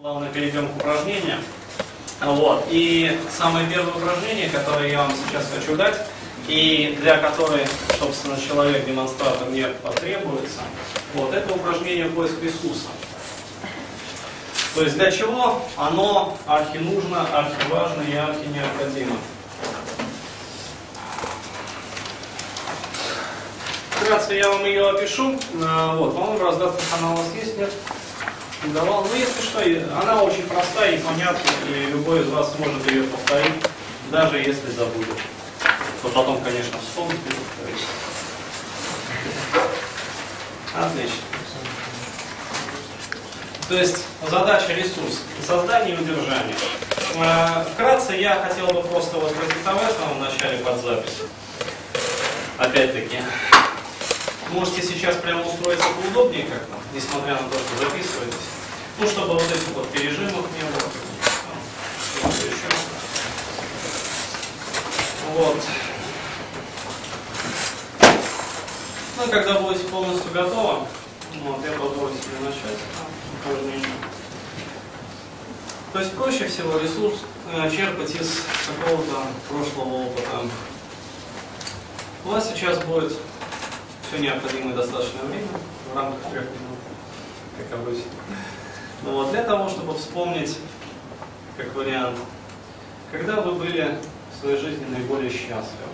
Плавно перейдем к упражнениям. Вот. И самое первое упражнение, которое я вам сейчас хочу дать, и для которой, собственно, человек-демонстратор не потребуется, вот, это упражнение поиск ресурса. То есть для чего оно архи нужно, архи важно и архи необходимо. Вкратце я вам ее опишу. А, вот, по-моему, раздатка канал у вас есть, нет? Давал. Ну, если что, она очень простая и понятная, и любой из вас может ее повторить, даже если забудет. То потом, конечно, вспомнит и повторит. Отлично. То есть задача ресурс, создание и удержание. А, вкратце я хотел бы просто вот продиктовать вам в начале под запись. Опять-таки, Можете сейчас прямо устроиться поудобнее как-то, несмотря на то, что записываетесь. Ну, чтобы вот этих вот пережимов не было. Еще. Вот. Ну, когда будете полностью готовы, вот, я позволю себе начать. То есть проще всего ресурс э, черпать из какого-то прошлого опыта. У вас сейчас будет все необходимое достаточное время в рамках трех минут, как обычно. Ну вот, для того, чтобы вспомнить, как вариант, когда вы были в своей жизни наиболее счастливы.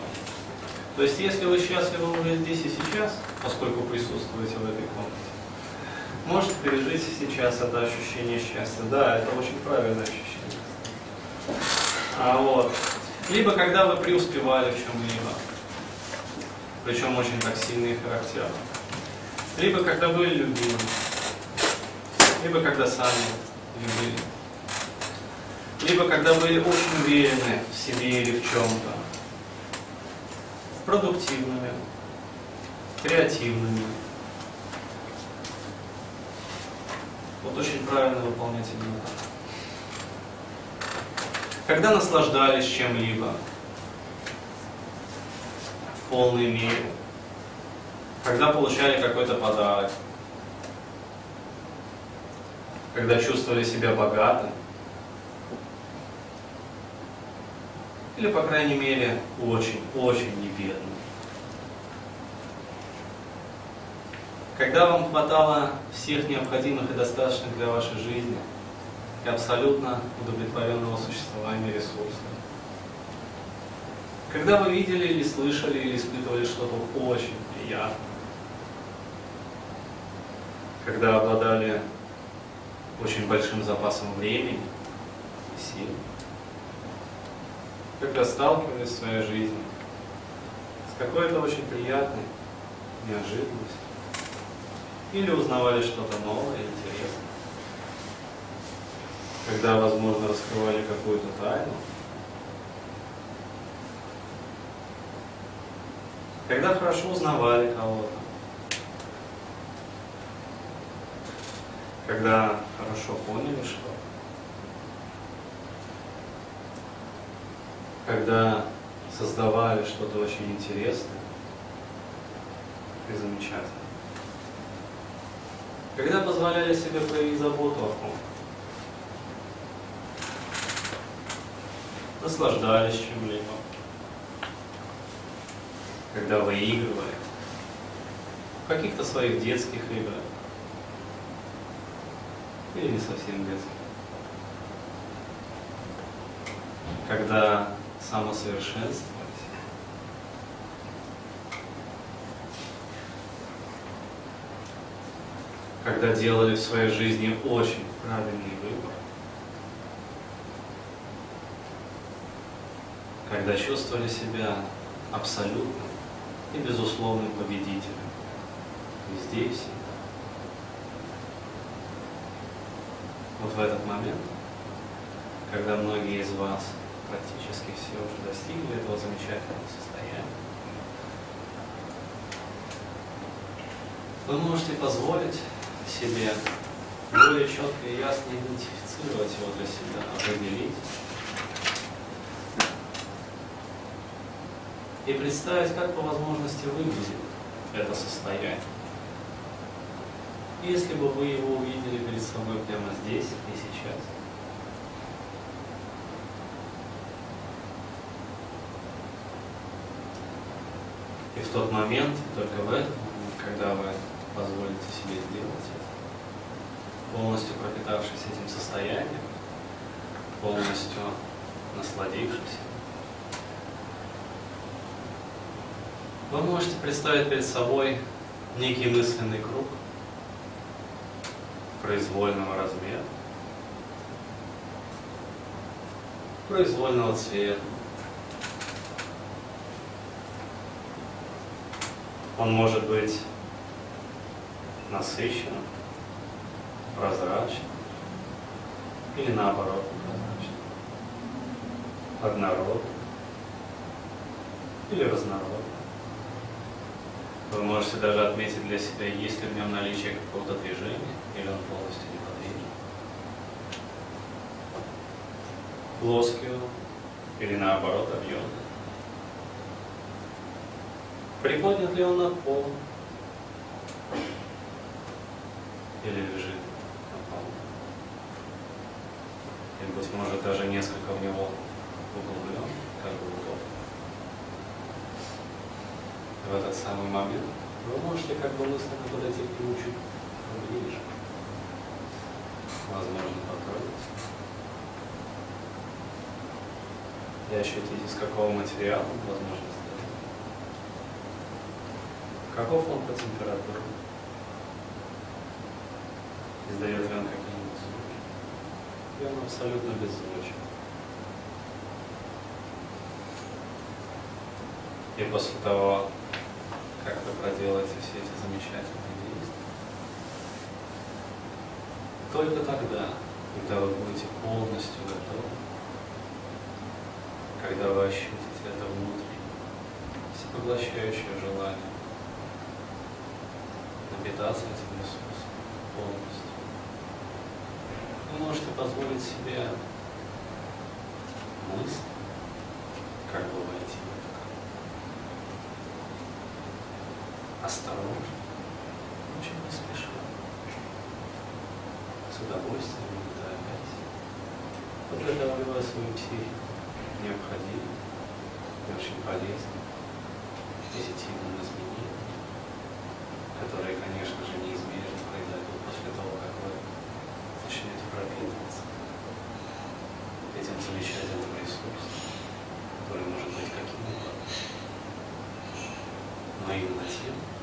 То есть, если вы счастливы уже здесь и сейчас, поскольку присутствуете в этой комнате, можете пережить сейчас это ощущение счастья. Да, это очень правильное ощущение. А вот. Либо когда вы преуспевали в чем-либо причем очень так сильно характерно. Либо когда были любимы, либо когда сами любили, либо когда были очень уверены в себе или в чем-то, продуктивными, креативными. Вот очень правильно выполнять именно так. Когда наслаждались чем-либо, полной мере, когда получали какой-то подарок, когда чувствовали себя богатым, или, по крайней мере, очень-очень не бедным. Когда вам хватало всех необходимых и достаточных для вашей жизни и абсолютно удовлетворенного существования ресурсов. Когда вы видели или слышали, или испытывали что-то очень приятное, когда обладали очень большим запасом времени и сил, когда сталкивались в своей жизни с какой-то очень приятной неожиданностью, или узнавали что-то новое, интересное, когда, возможно, раскрывали какую-то тайну, когда хорошо узнавали кого-то, когда хорошо поняли что. Когда создавали что-то очень интересное и замечательное, когда позволяли себе проявить заботу о ком наслаждались чем-либо, когда выигрывали, в каких-то своих детских играх, или не совсем детских, когда самосовершенствовались, когда делали в своей жизни очень правильный выбор, когда чувствовали себя абсолютно и безусловным победителем. Везде и всегда. Вот в этот момент, когда многие из вас, практически все уже достигли этого замечательного состояния, вы можете позволить себе более четко и ясно идентифицировать его для себя, определить, и представить, как по возможности выглядит это состояние. Если бы вы его увидели перед собой прямо здесь и сейчас. И в тот момент, только в этом, когда вы позволите себе сделать это, полностью пропитавшись этим состоянием, полностью насладившись, вы можете представить перед собой некий мысленный круг произвольного размера, произвольного цвета. Он может быть насыщенным, прозрачным или наоборот прозрачным, однородным или разнородным. Вы можете даже отметить для себя, есть ли в нем наличие какого-то движения, или он полностью неподвижен. Плоский он, или наоборот объемный. Приподнят ли он над полом, или лежит на полу. Или, быть может, даже несколько в него углублен, как бы удобно в этот самый момент, вы можете как бы мысленно подойти к нему чуть. Возможно, потрогать. И ощутить, из какого материала возможно сделать. Каков он по температуре? Издает ли он какие-нибудь звуки? И он абсолютно беззвучен. И после того, как вы проделаете все эти замечательные действия. Только тогда, когда вы будете полностью готовы, когда вы ощутите это внутреннее, всепоглощающее желание напитаться этим ресурсом полностью, вы можете позволить себе мысль, как бы войти в это осторожно, очень не спеша, с удовольствием, не торопясь, подготавливая свою психику необходимым и очень полезным позитивным изменениям, которые, конечно же, неизбежно произойдут после того, как вы начнете пропитываться этим замечательным ресурсом, который может быть каким угодно, но именно тем,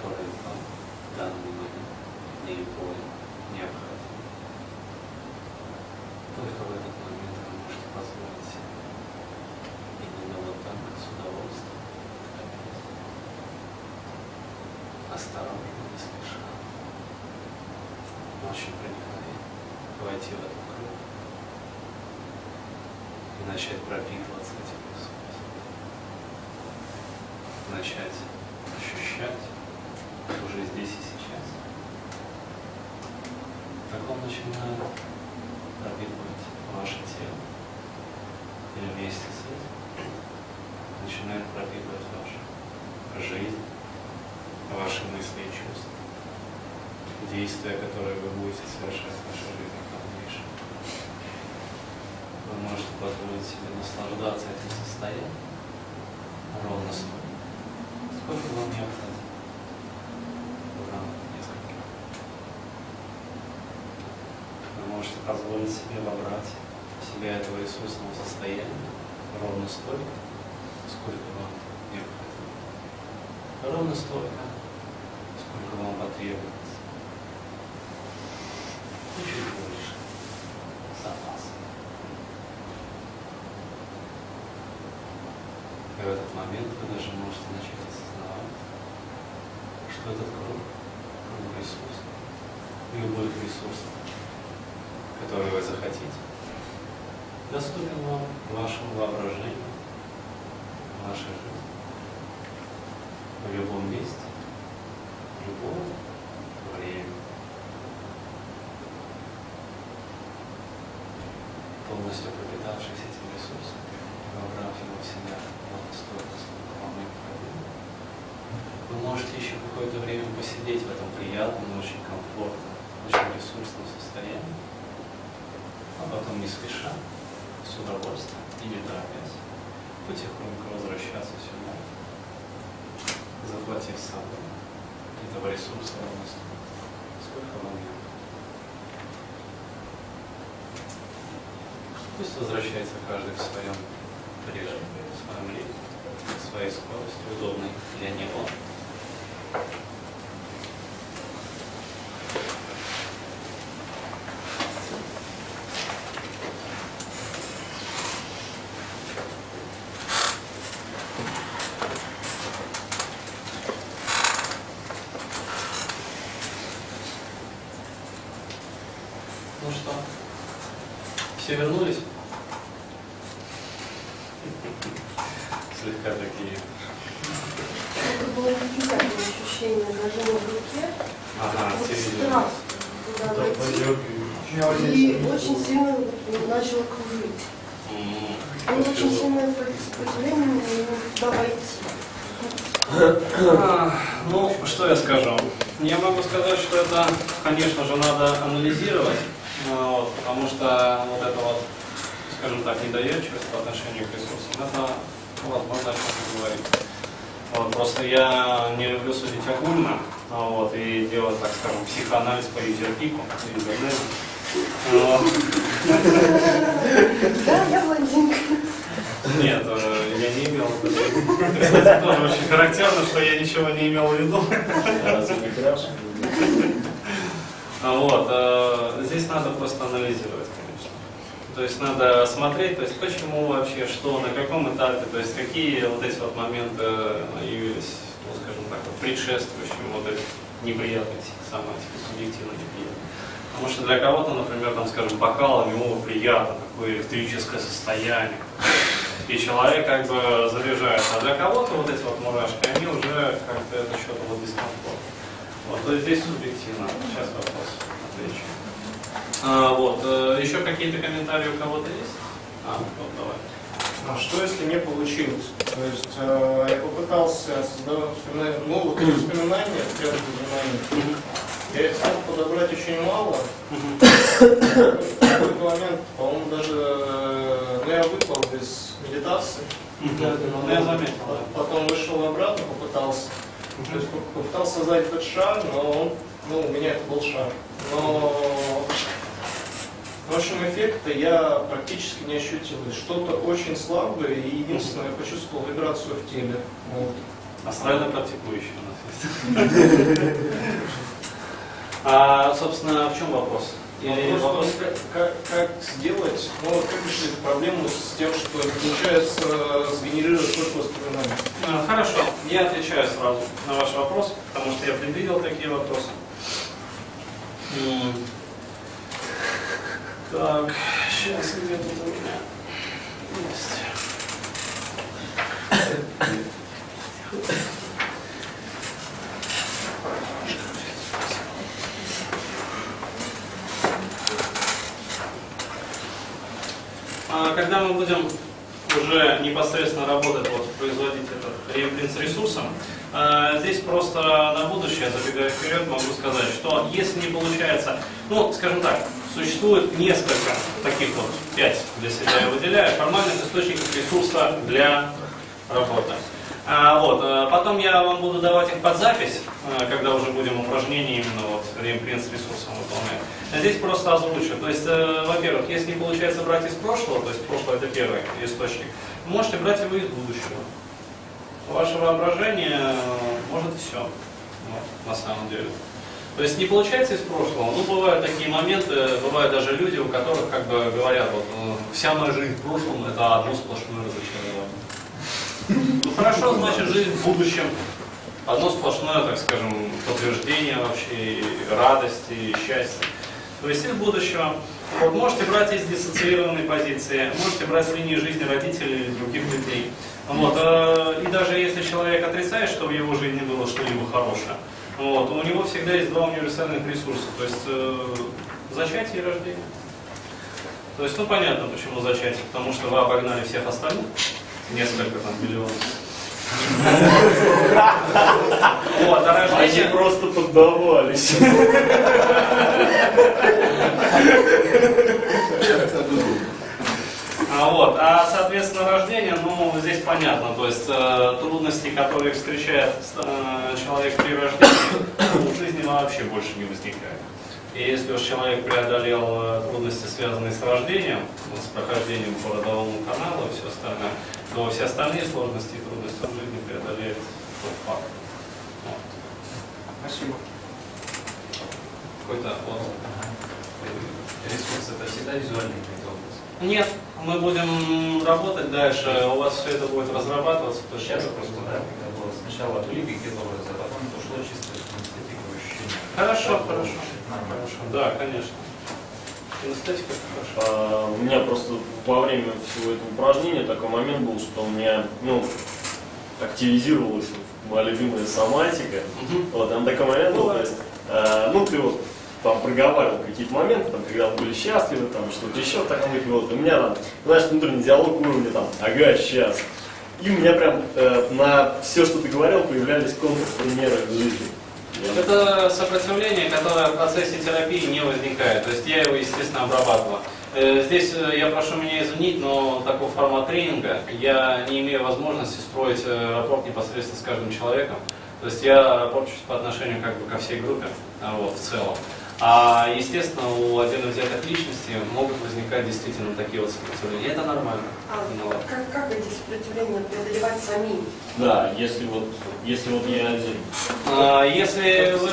которые вам в данный момент наиболее необходимы. Только в этот момент вы можете позволить себе именно вот так, с удовольствием, осторожно, не спеша, очень проникновенно войти в этот круг и начать пропитываться этим ресурсом, начать ощущать уже здесь и сейчас, как он начинает пропитывать ваше тело, и вместе с этим начинает пропитывать вашу жизнь, ваши мысли и чувства, действия, которые вы будете совершать в вашей жизни в дальнейшем. Вы можете позволить себе наслаждаться этим состоянием ровно столько, сколько вам необходимо. Можете позволить себе вобрать в себя этого ресурсного состояния ровно столько, сколько вам необходимо. Ровно столько, сколько вам потребуется. И чуть больше. Запас. И в этот момент вы даже можете начать осознавать, что этот круг, круг ресурсов, любых ресурсов, который вы захотите, доступен вам вашему воображению, вашей жизни, в любом месте, в любом время. Полностью пропитавшись этим ресурсом, вобрав его в себя сколько вам необходимо, вы можете еще какое-то время посидеть в этом приятном, очень комфортном, очень ресурсном состоянии, а потом не спеша, с удовольствием и не торопясь, потихоньку возвращаться сюда, заплатив сам этого ресурса столько. Сколько вам надо? Пусть возвращается каждый в своем режиме, в своем ритме, своей скорости, удобной для него. Ну что, все вернулись? Слегка такие. Это было неприятное ощущение нажима в руке. Ага, Вот все видели. страх туда войти. И очень сильно начало кружить. М, И очень сильное сопротивление мне туда войти. А, Ну, что я скажу? Я могу сказать, что это, конечно же, надо анализировать, а, вот, потому что вот это вот, скажем так, недоверчивость по отношению к ресурсам, это возможно о чем говорить. Вот, просто я не люблю судить огульно а, вот, и делать, так скажем, психоанализ по юзерпику. Вот. Да, я блондинка. Нет, э, я не имел в виду. Кстати, тоже очень характерно, что я ничего не имел в виду. А Вот, э, здесь надо просто анализировать, конечно. То есть надо смотреть, то есть почему вообще, что, на каком этапе, то есть какие вот эти вот моменты явились, ну, скажем так, вот предшествующими вот этой неприятной психосоматики, субъективно неприятной. Потому что для кого-то, например, там, скажем, бокалом ему приятно, такое электрическое состояние. И человек как бы заряжается. А для кого-то вот эти вот мурашки, они уже как-то это что-то вот дискомфорт. Вот, то здесь субъективно. Сейчас вопрос отвечу. А, вот, э, еще какие-то комментарии у кого-то есть? А, вот, давай. А что если не получилось? То есть э, я попытался создавать воспоминания, ну вот эти воспоминания, прям воспоминания, я их смог подобрать очень мало. В какой-то момент, по-моему, даже э, ну, я выпал из медитации. Ну, я заметил. Потом вышел обратно, попытался. То есть поп- попытался создать этот шар, но он, ну, у меня это был шар. Но в общем, эффекта я практически не ощутил. Что-то очень слабое, и единственное, я почувствовал вибрацию в теле. Вот. Астрально практикующий у нас есть. А, собственно, в чем вопрос? Или Вопрос вопрос? как, как, сделать, ну, как решить проблему с тем, что получается сгенерировать только воспоминания. А, Хорошо, я отвечаю сразу на ваш вопрос, потому что я предвидел такие вопросы. Так, сейчас где тут у меня есть. А, Когда мы будем уже непосредственно работать, вот, производить этот реимпринт с ресурсом, здесь просто на будущее, забегая вперед, могу сказать, что если не получается, ну, скажем так, существует несколько таких вот, пять для себя я выделяю, формальных источников ресурса для работы. А, вот, а, потом я вам буду давать их под запись, когда уже будем упражнения именно вот реимпринт с ресурсом выполнять. А Здесь просто озвучу. То есть, э, во-первых, если не получается брать из прошлого, то есть прошлое это первый источник, можете брать его из будущего. Ваше воображение может все, на самом деле. То есть не получается из прошлого, ну бывают такие моменты, бывают даже люди, у которых как бы говорят, вот э, вся моя жизнь в прошлом это одно сплошное разочарование. Ну хорошо, значит жизнь в будущем одно сплошное, так скажем, подтверждение вообще радости, счастья. То есть из будущего. Вот можете брать из диссоциированной позиции, можете брать с линии жизни родителей или других людей. Вот, э, и даже если человек отрицает, что в его жизни было что-либо хорошее, вот, у него всегда есть два универсальных ресурса, то есть э, зачатие и рождение. То есть, ну понятно, почему зачатие, потому что вы обогнали всех остальных, несколько там миллионов. Вот, а Они рождение... просто поддавались. А, вот. а соответственно рождение, ну здесь понятно, то есть э, трудности, которые встречает э, человек при рождении, в жизни вообще больше не возникает. И если уж человек преодолел э, трудности, связанные с рождением, ну, с прохождением по родовому каналу и все остальное, то все остальные сложности и трудности в жизни преодолеет по факту. Вот. Спасибо. Какой-то отзыв. Ресурс это всегда визуальный. Нет, мы будем работать дальше, у вас все это будет разрабатываться. То Сейчас просто, да, когда было сначала какие-то образы, а потом пошло чисто эстетиковое ощущение. Хорошо, Так, хорошо. Хорошо, да, конечно. Кинестетика хорошо. А, У меня просто во время всего этого упражнения такой момент был, что у меня ну, активизировалась моя любимая соматика. Мгм. Вот, там такой момент был, то есть, э, ну, ты вот там проговаривал какие-то моменты, там, когда были счастливы, там, что-то еще, так, ну, вот, у меня там, знаешь, внутренний диалог уровня, там, ага, сейчас. И у меня прям э, на все, что ты говорил, появлялись контрпримеры в жизни. Это сопротивление, которое в процессе терапии не возникает. То есть я его, естественно, обрабатываю. Э, Здесь э, я прошу меня извинить, но такой формат тренинга я не имею возможности строить э, рапорт непосредственно с каждым человеком. То есть я рапорчусь по отношению как бы ко всей группе а, вот, в целом. А естественно, у отдельно взятых личностей могут возникать действительно такие вот сопротивления. Это нормально. А Ну, ладно. как, как эти сопротивления преодолевать самим? Да, если вот, если вот я один. А, Если вы,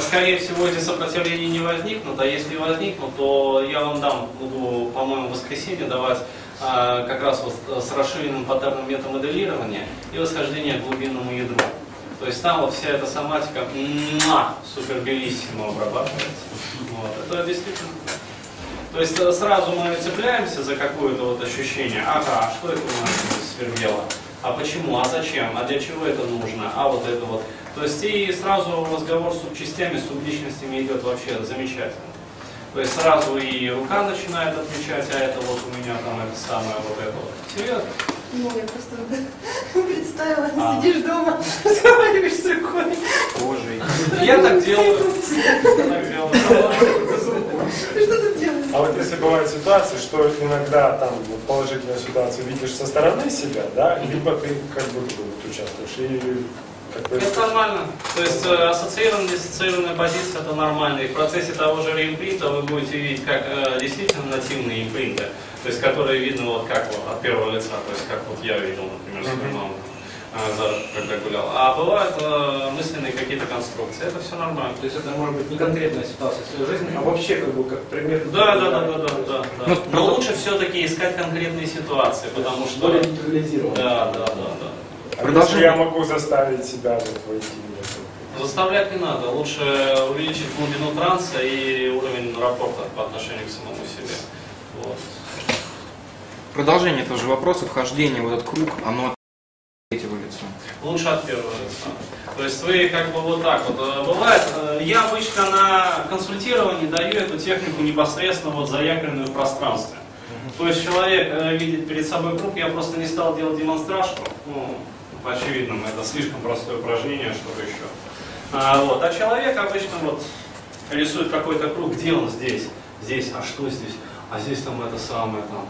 скорее всего, эти сопротивления не возникнут, а если возникнут, то я вам дам, буду, по-моему, в воскресенье давать а, как раз вот с расширенным паттерном метамоделирования и восхождение к глубинному ядру. То есть там вот вся эта соматика муа, супербелиссимо обрабатывается. Вот. Это действительно. То есть э, сразу мы цепляемся за какое-то вот ощущение, ага, а что это у нас свербело? А почему? А зачем? А для чего это нужно? А вот это вот. То есть и сразу разговор с субчастями, с субличностями идет вообще замечательно. То есть сразу и рука начинает отвечать, а это вот у меня там это самое, вот это вот. Серьезно? Ну, я просто представила, А. сидишь дома, разговариваешь с рукой. Кожей. Я так делаю. Я так делаю. Ты что тут делаешь? А вот если бывают ситуации, что иногда там положительную ситуацию видишь со стороны себя, да, либо ты как будто бы участвуешь, и. Это нормально. То есть э, ассоциированная, диссоциированная позиция это нормально. И в процессе того же реимпринта вы будете видеть как э, действительно нативные импринты, то есть которые видно вот как вот от первого лица, то есть как вот я видел, например, свою маму, э, за- когда гулял. А бывают э, мысленные какие-то конструкции. Это все нормально. То есть это может быть не конкретная ситуация в своей жизни, а вообще как бы как предмет. Да, да, да, да, да, да, да. Но лучше все-таки искать конкретные ситуации, потому что... более нейтрализирован. Да, да, да, да. А если я могу заставить себя вот войти в это? Заставлять не надо, лучше увеличить глубину транса и уровень рапорта по отношению к самому себе. Вот. Продолжение тоже вопроса, вхождение в этот круг, оно от третьего лица. Лучше от первого лица. То есть вы как бы вот так вот. э, Бывает, э, я обычно на консультировании даю эту технику непосредственно вот заякоренную в пространстве. То есть человек э, видит перед собой круг, я просто не стал делать демонстрашку. Ну, по очевидному, это слишком простое упражнение, чтобы еще. А, вот. а человек обычно вот рисует какой-то круг, где он здесь? Здесь, а что здесь? А здесь там это самое там.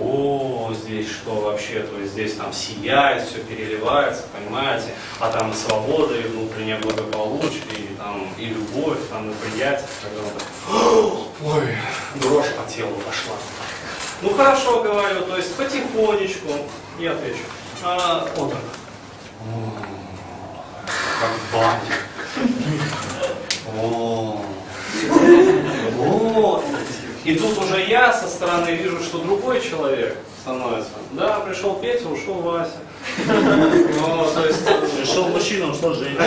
О, здесь что вообще? То есть здесь там сияет, все переливается, понимаете? А там и свобода, и внутреннее благополучие, и там и любовь, там и приятие. Когда ой, дрожь по телу пошла. Ну хорошо, говорю, то есть потихонечку, я отвечу. А, вот Как в бане. О, Вот. И тут уже я со стороны вижу, что другой человек становится. Да, пришел Петя, ушел Вася. Ну, то есть, Пришел мужчина, ушла женщина.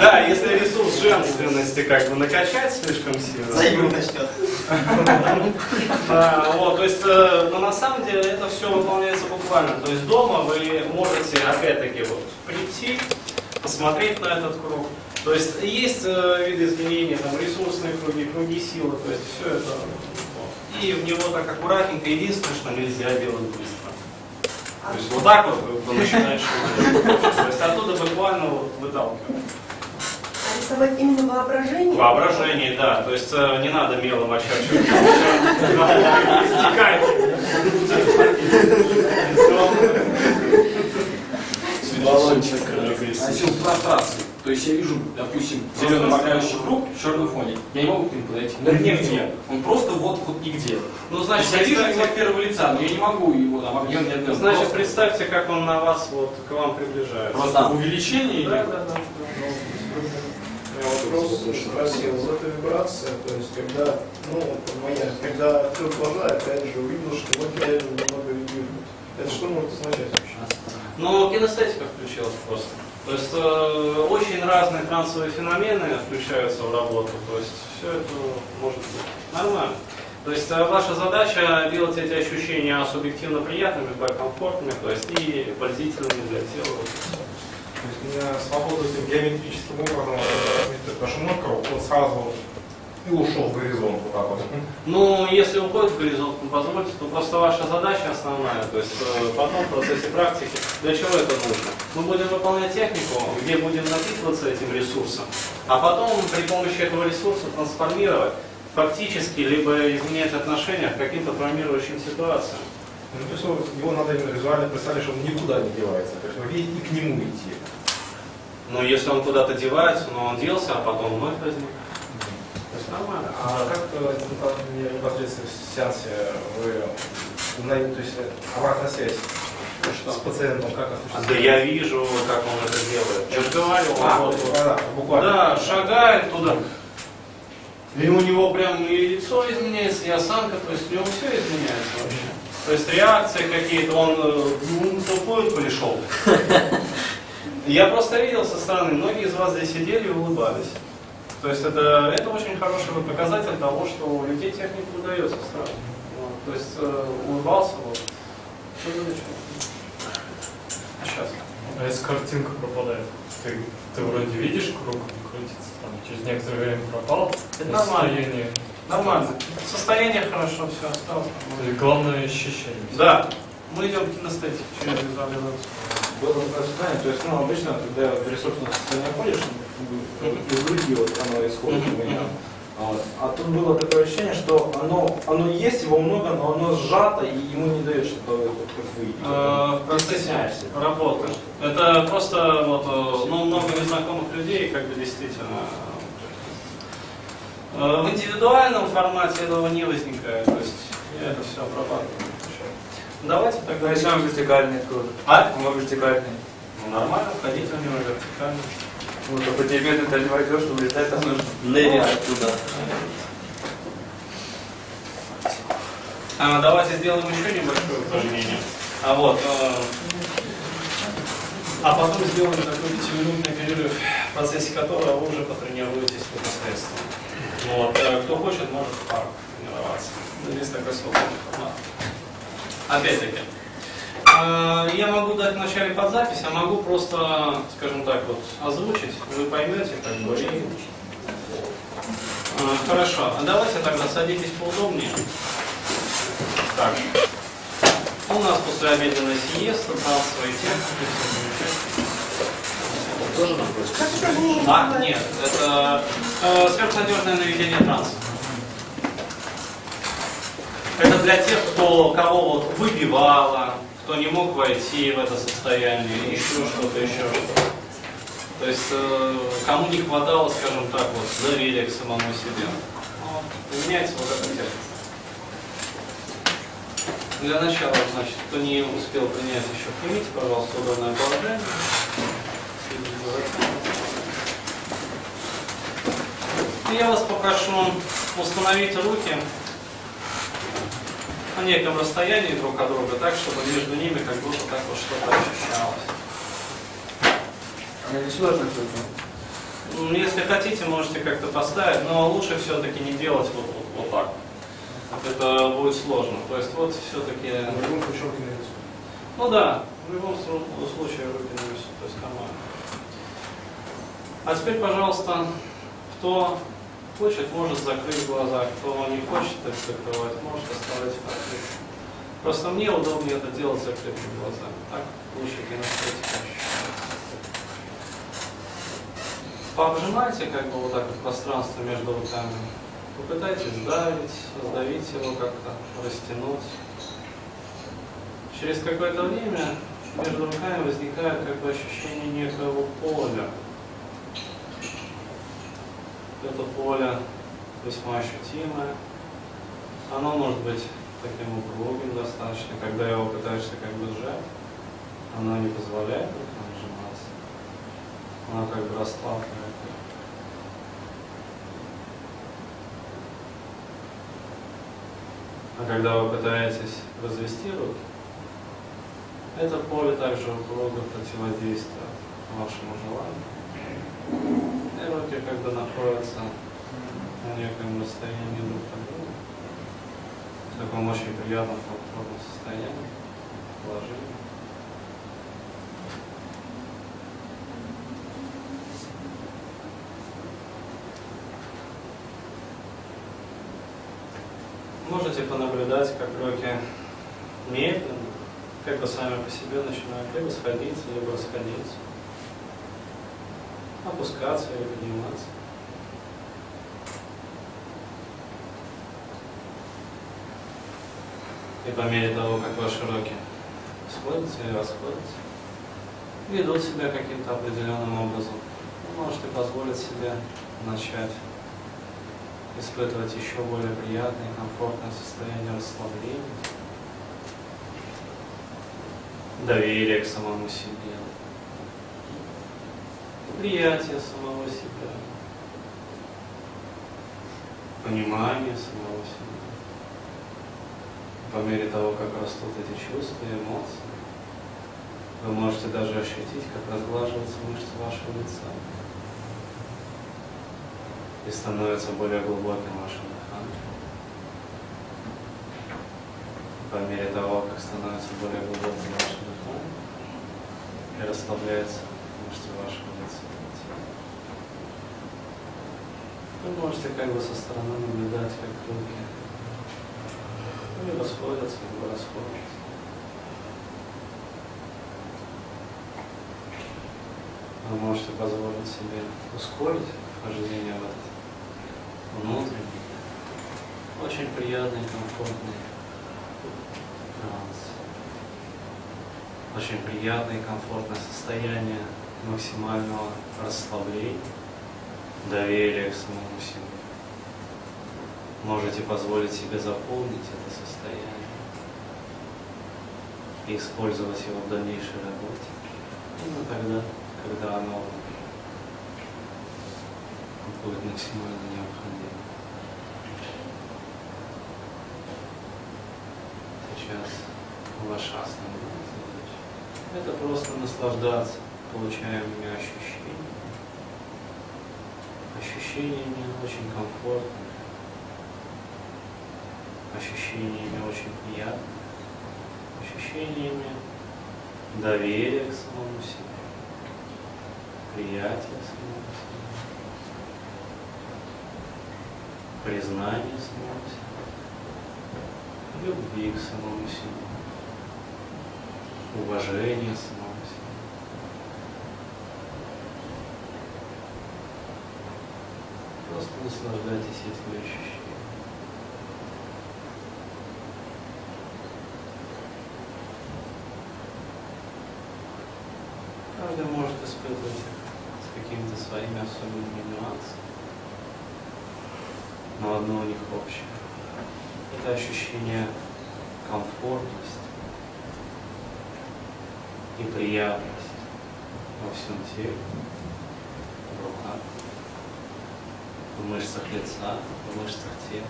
да, если ресурс женственности как бы накачать слишком сильно. начнет. А, вот, то есть, э, но на самом деле это все выполняется буквально. То есть дома вы можете, опять-таки, вот, прийти, посмотреть на этот круг. То есть есть э, виды изменений, там ресурсные круги, круги силы, то есть все это. И в него так аккуратненько, единственное, что нельзя делать быстро. То есть вот так вот вы начинаете шутить. То есть оттуда буквально вот выталкивать. А рисовать именно воображение? Воображение, да. То есть э, не надо мелом очерчивать. Баллончик. Носил прострации. То есть я вижу, допустим, зеленый моргающий круг в черном фоне. Я не могу к нему подойти. Он нигде. Он просто вот вот нигде. Ну, значит, есть я вижу его от первого лица, но я не могу его там объем не отдать. значит, Просто- представьте, как он на вас, вот, к вам приближается. Просто увеличение или... Да, да, да. У меня вопрос спросил, вот эта вибрация, то есть когда, ну, моя, когда открыл глаза, опять же увидел, что вот реально немного вибрирует. Это что может означать вообще? Ну, кинестетика включилась просто. То есть э, очень разные трансовые феномены включаются в работу. То есть все это может быть нормально. То есть э, ваша задача делать эти ощущения субъективно приятными, комфортными, то есть и пользительными для тела. То есть меня свободу этим геометрическим образом. Потому что круг, он сразу и ушел в горизонт вот так вот. Ну, если уходит в горизонт, ну, позвольте, то просто ваша задача основная, то есть э, потом в процессе практики, для чего это нужно? Мы будем выполнять технику, где будем напитываться этим ресурсом, а потом при помощи этого ресурса трансформировать фактически, либо изменять отношения к каким-то травмирующим ситуациям. Ну, то есть его надо именно визуально представить, что он никуда не девается. То есть вы видите и к нему идти. Но если он куда-то девается, но он делся, а потом вновь возник. Есть нормально. А как э, непо- непосредственно в сеансе вы узнаете, то есть э, обратная связь с пациентом, как А, осуществляется? Да я вижу, как он это делает. Я же говорю, он А, вот- да, буквально. Да, шагает туда. И у него прям и лицо изменяется, и осанка, то есть у него все изменяется вообще. То есть реакции какие-то, он э, ну, тупой пришел. Я просто видел со стороны, многие из вас здесь сидели и улыбались. То есть это, это очень хороший показатель того, что у людей техника удается сразу. Вот. То есть э, улыбался, вот. Замечательно. А сейчас? А если картинка пропадает, ты, ты вроде видишь круг крутится, там через некоторое время пропал, Это нормально. настроение. Нормально. Состояние хорошо, все осталось. Есть главное ощущение. Да, мы идем к кинестетике через визуализацию. Было состояние, то есть, ну, обычно, когда в ресурсное состояние ходишь, из груди вот оно исходит у меня. А вот. А тут было такое ощущение, что оно, оно есть, его много, но оно сжато, и ему не дает что-то как выйти. В процессе работы. Это просто вот, э, ну, много незнакомых людей, как бы действительно. Э, В индивидуальном формате этого не возникает. То есть это все обрабатываю. Давайте тогда. он вертикальный круг. А? Он вертикальный. Ну, нормально, входите в него вертикально. Ну, то по тебе ты не войдешь, что улетать там нужно. Нырять туда. А, давайте сделаем еще небольшое упражнение. А вот, э, а потом сделаем такой пятиминутный перерыв, в процессе которого вы уже потренируетесь непосредственно. Вот, э, кто хочет, может в парк тренироваться. Здесь такой свободный формат. Опять-таки, э, я могу дать вначале под запись, а могу просто, скажем так, вот озвучить, вы поймете, как бы. и- Э, Хорошо, а давайте тогда садитесь поудобнее. Так. У нас после обеденной сиеста, трансовые техники, все замечательно. А, нет, это э, сверхнадежное наведение транса. Это для тех, кто, кого вот выбивало, кто не мог войти в это состояние, еще что-то, еще. То есть, э, кому не хватало, скажем так, вот, доверия к самому себе. Вот, применяется вот эта техника. Для начала, значит, кто не успел принять еще, примите, пожалуйста, удобное положение. И я вас попрошу установить руки на неком расстоянии друг от друга, так, чтобы между ними как будто так вот что-то ощущалось. Они не же только. Ну, Если хотите, можете как-то поставить, но лучше все-таки не делать вот, вот, вот так. Это будет сложно. То есть вот все-таки... В любом случае, руки на. Ну да, в любом слу- случае руки на весу, то есть нормально. А теперь, пожалуйста, кто хочет, может закрыть глаза, кто не хочет их закрывать, может оставлять открытыми. Просто мне удобнее это делать закрытыми глазами. Так лучше кинестетика ощущается. пообжимайте как бы вот так вот пространство между руками. Попытайтесь сдавить, сдавить его как-то, растянуть. Через какое-то время между руками возникает как бы ощущение некоего поля. Это поле весьма ощутимое. Оно может быть таким упругим достаточно, когда его пытаешься как бы сжать, оно не позволяет сжиматься. Оно как бы расслабляет. А когда вы пытаетесь развести руки, это поле также упруго противодействует вашему желанию. Руки как бы находятся на некоем расстоянии друг от друга, в таком очень приятном, комфортном состоянии, положении. Можете понаблюдать, как руки медленно, как бы сами по себе начинают либо сходиться, либо расходиться, опускаться или подниматься. И по мере того, как ваши руки сходятся и расходятся, ведут себя каким-то определенным образом, вы можете позволить себе начать испытывать еще более приятное и комфортное состояние расслабления, доверие к самому себе, приятие самого себя, понимание самого себя. По мере того, как растут эти чувства и эмоции, вы можете даже ощутить, как разглаживаются мышцы вашего лица и становится более глубоким ваше дыхание. По мере того, как становится более глубоким ваше дыхание, и расслабляется мышцы вашего лица. Вы можете как бы со стороны наблюдать, как руки либо сходятся, либо расходятся. Вы можете позволить себе ускорить вхождение в этот внутренний, очень приятный, комфортный транс. Очень приятное и комфортное состояние максимального расслабления, доверия к самому себе. Можете позволить себе заполнить это состояние и использовать его в дальнейшей работе. Именно тогда, когда оно будет максимально необходимо. Сейчас ваша основная задача – это просто наслаждаться получаемыми ощущениями, ощущениями очень комфортными, ощущениями очень приятными, ощущениями доверия к самому себе, приятия самому себе. признание самого себя, любви к самому себе, уважение самого себя. Просто наслаждайтесь этими ощущениями. Каждый может испытывать с какими-то своими особенными нюансами но одно у них общее. Это ощущение комфортности и приятности во всем теле, в руках, мышцах лица, в мышцах тела.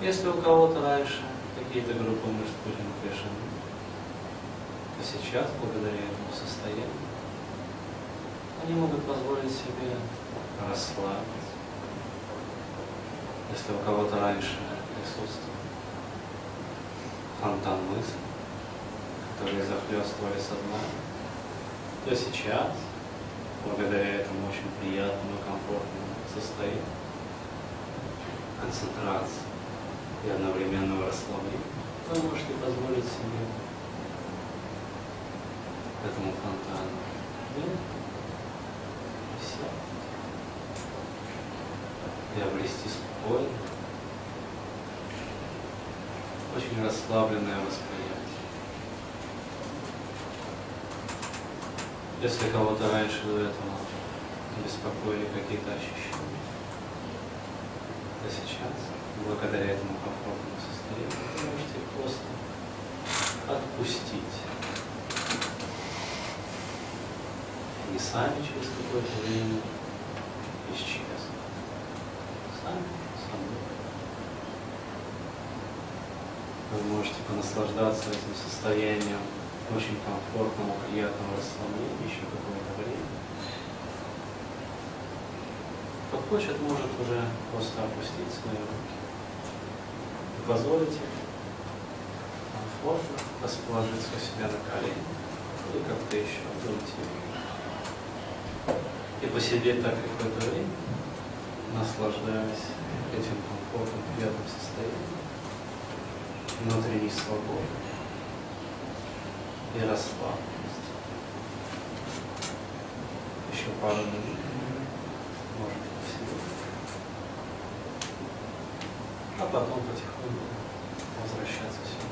Если у кого-то раньше какие-то группы мышц были напряжены, то сейчас, благодаря этому состоянию, они могут позволить себе расслабиться. Если у кого-то раньше присутствовал фонтан мыслей, которые захлестывали сознание, то сейчас, благодаря этому очень приятному и комфортному состоянию, концентрации и одновременного расслабления, вы можете позволить себе этому фонтану. Да? сел и обрести спокойно, очень расслабленное восприятие. Если кого-то раньше до этого беспокоили какие-то ощущения, то сейчас, благодаря этому комфортному состоянию, вы можете просто отпустить. Они сами через какое-то время исчезнут. Сами собой. Вы можете понаслаждаться этим состоянием очень комфортного, приятного расслабления еще какое-то время. Кто хочет, может уже просто опустить свои руки. Позволите комфортно расположиться у себя на колени или как-то еще уйти. И посидеть так какое-то время, наслаждаясь этим комфортным, приятным состоянием, внутренней свободы и расслабленности. Еще пару минут, может быть, всего. А потом потихоньку возвращаться сюда.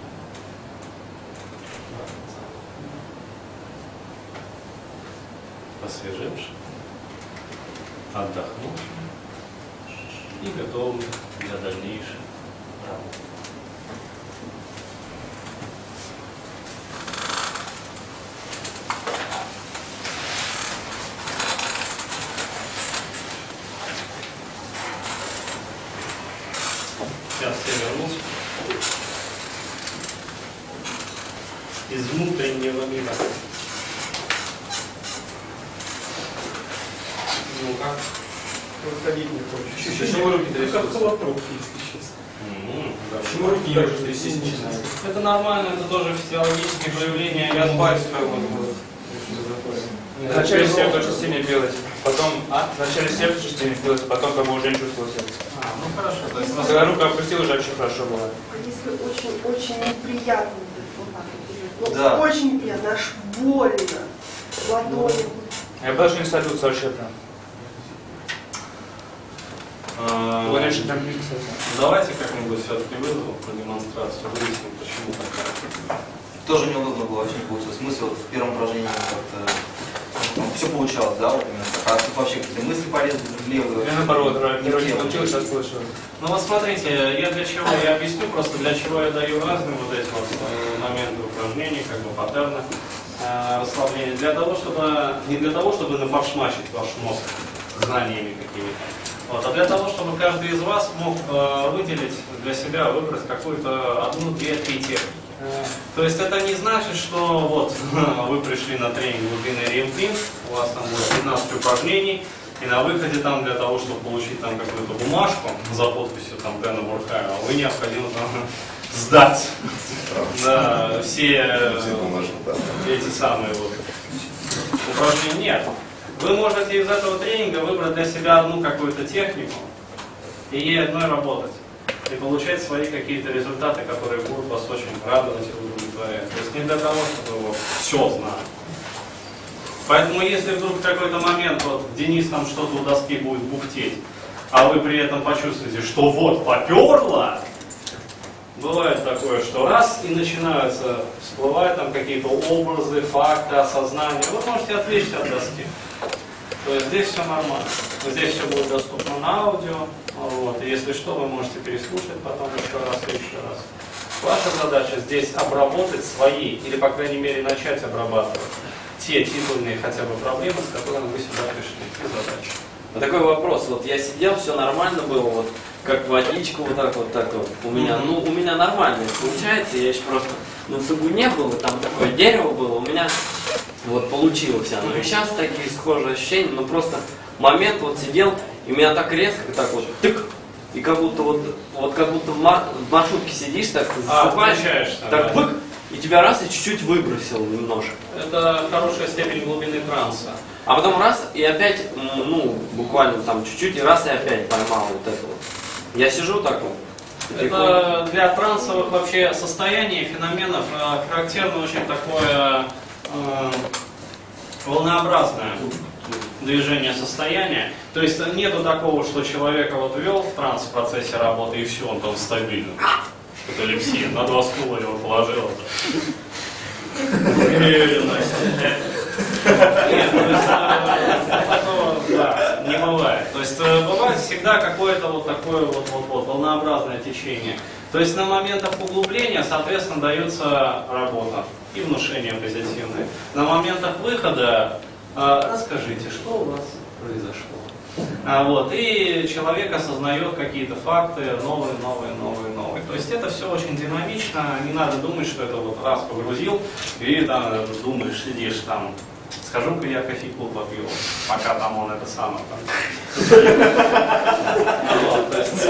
Посвежевшим, отдохнувшим и готовым для дальнейшей работы. Сейчас я вернусь. Из внутреннего мира. Ну как? Выходить не хочешь. Почему руки Ну, Как трясутся? холодок, если честно. Почему руки не можешь трястись начинают? Это нормально, это тоже физиологические проявления. Я Пальцы как бы вот. Вначале сердце очень сильно билось, потом, а? Вначале сердце очень сильно билось, потом как бы уже не чувствовал сердце. А, ну хорошо. То есть Когда руку опустил, уже очень хорошо было. А если очень-очень неприятно будет вот так вот идет? Ну, Да. Очень неприятно, аж больно. Ладони. Я даже не садился вообще А, раньше там. Давайте как-нибудь все-таки вызову по демонстрацию, выясним, почему так. Тоже неудобно было, вообще не получилось. Вот в первом упражнении как-то все получалось, да, вот именно. А тут вообще какие-то мысли полезли в левую. Я наоборот, не получилось, сейчас получилось. Ну вот смотрите, я для чего, я объясню просто, для чего я даю разные вот эти вот э, моменты упражнений, как бы паттерны э, расслабления. Для того, чтобы, не для того, чтобы нафаршмачить ваш мозг знаниями какими-то, вот, а для того, чтобы каждый из вас мог э, выделить для себя, выбрать какую-то одну, две, три техники. То есть это не значит, что вот вы пришли на тренинг глубины ремпин, у вас там будет 15 упражнений, и на выходе там для того, чтобы получить там какую-то бумажку за подписью там Дэна Бурхаева, вы необходимо там сдать да, все э, эти самые вот упражнения. Нет. Вы можете из этого тренинга выбрать для себя одну какую-то технику и ей одной работать. И получать свои какие-то результаты, которые будут вас очень радовать и удовлетворять. То есть не для того, чтобы вы все знали. Поэтому если вдруг в какой-то момент вот Денис там что-то у доски будет бухтеть, а вы при этом почувствуете, что вот поперло, бывает такое, что раз и начинаются всплывать там какие-то образы, факты, осознания, вы можете отвлечься от доски. То есть здесь все нормально. Здесь все будет доступно на аудио. Вот. И если что, вы можете переслушать потом еще раз и еще раз. Ваша задача здесь обработать свои, или по крайней мере начать обрабатывать те титульные хотя бы проблемы, с которыми вы сюда пришли. И задачи. Вот такой вопрос. Вот я сидел, все нормально было, вот как водичка, вот так вот, так вот. У меня, ну, у меня нормально получается, я еще просто на цугу не было, там такое дерево было, у меня вот получилось оно. И сейчас такие схожие ощущения, но просто момент вот сидел, и меня так резко, так вот, тык, и как будто вот, вот как будто в, мар- в маршрутке сидишь, так ты А, засыпаешь, включаешься, так бык, и тебя раз и чуть-чуть выбросил немножко. Это хорошая степень глубины транса. А потом раз, и опять, ну, буквально там чуть-чуть, и раз, и опять поймал вот это вот. Я сижу так вот. Это для трансовых вообще состояний, феноменов э, характерно очень такое э, волнообразное движение состояния. То есть нету такого, что человека вот ввел в транс в процессе работы, и все, он там стабильно. Каталепсия, на два стула его положил. Есть, э, не бывает. То есть э, бывает всегда какое-то вот такое вот, вот, вот волнообразное течение. То есть на моментах углубления, соответственно, дается работа и внушение позитивное. На моментах выхода э, расскажите, что у вас произошло. А, вот, и человек осознает какие-то факты, новые, новые, новые, новые. То есть это все очень динамично, не надо думать, что это вот раз погрузил, и там думаешь, сидишь там, схожу-ка я кофейку попью, пока там он это самое там. Вот, то есть,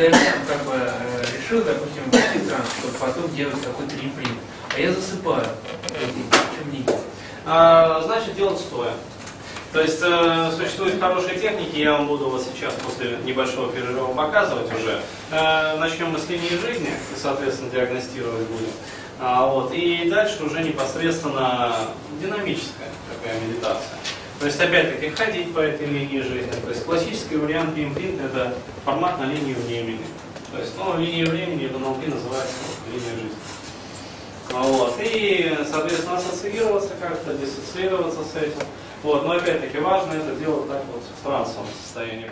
Я сам как бы э, решил, допустим, войти чтобы потом делать какой-то импринт, а я засыпаю. Чем не А, значит, делать стоя. То есть э, существуют хорошие техники, я вам буду вот сейчас после небольшого перерыва показывать уже. Э, начнем мы с линии жизни и, соответственно, диагностировать будем. А, вот, и дальше уже непосредственно динамическая такая медитация. То есть, опять-таки, ходить по этой линии жизни. То есть, классический вариант импринта – это формат на линию времени. То есть, ну, линия времени в НЛП называется линия жизни. Вот. И, соответственно, ассоциироваться как-то, диссоциироваться с этим. Вот. Но опять-таки важно это делать так вот в трансовом состоянии.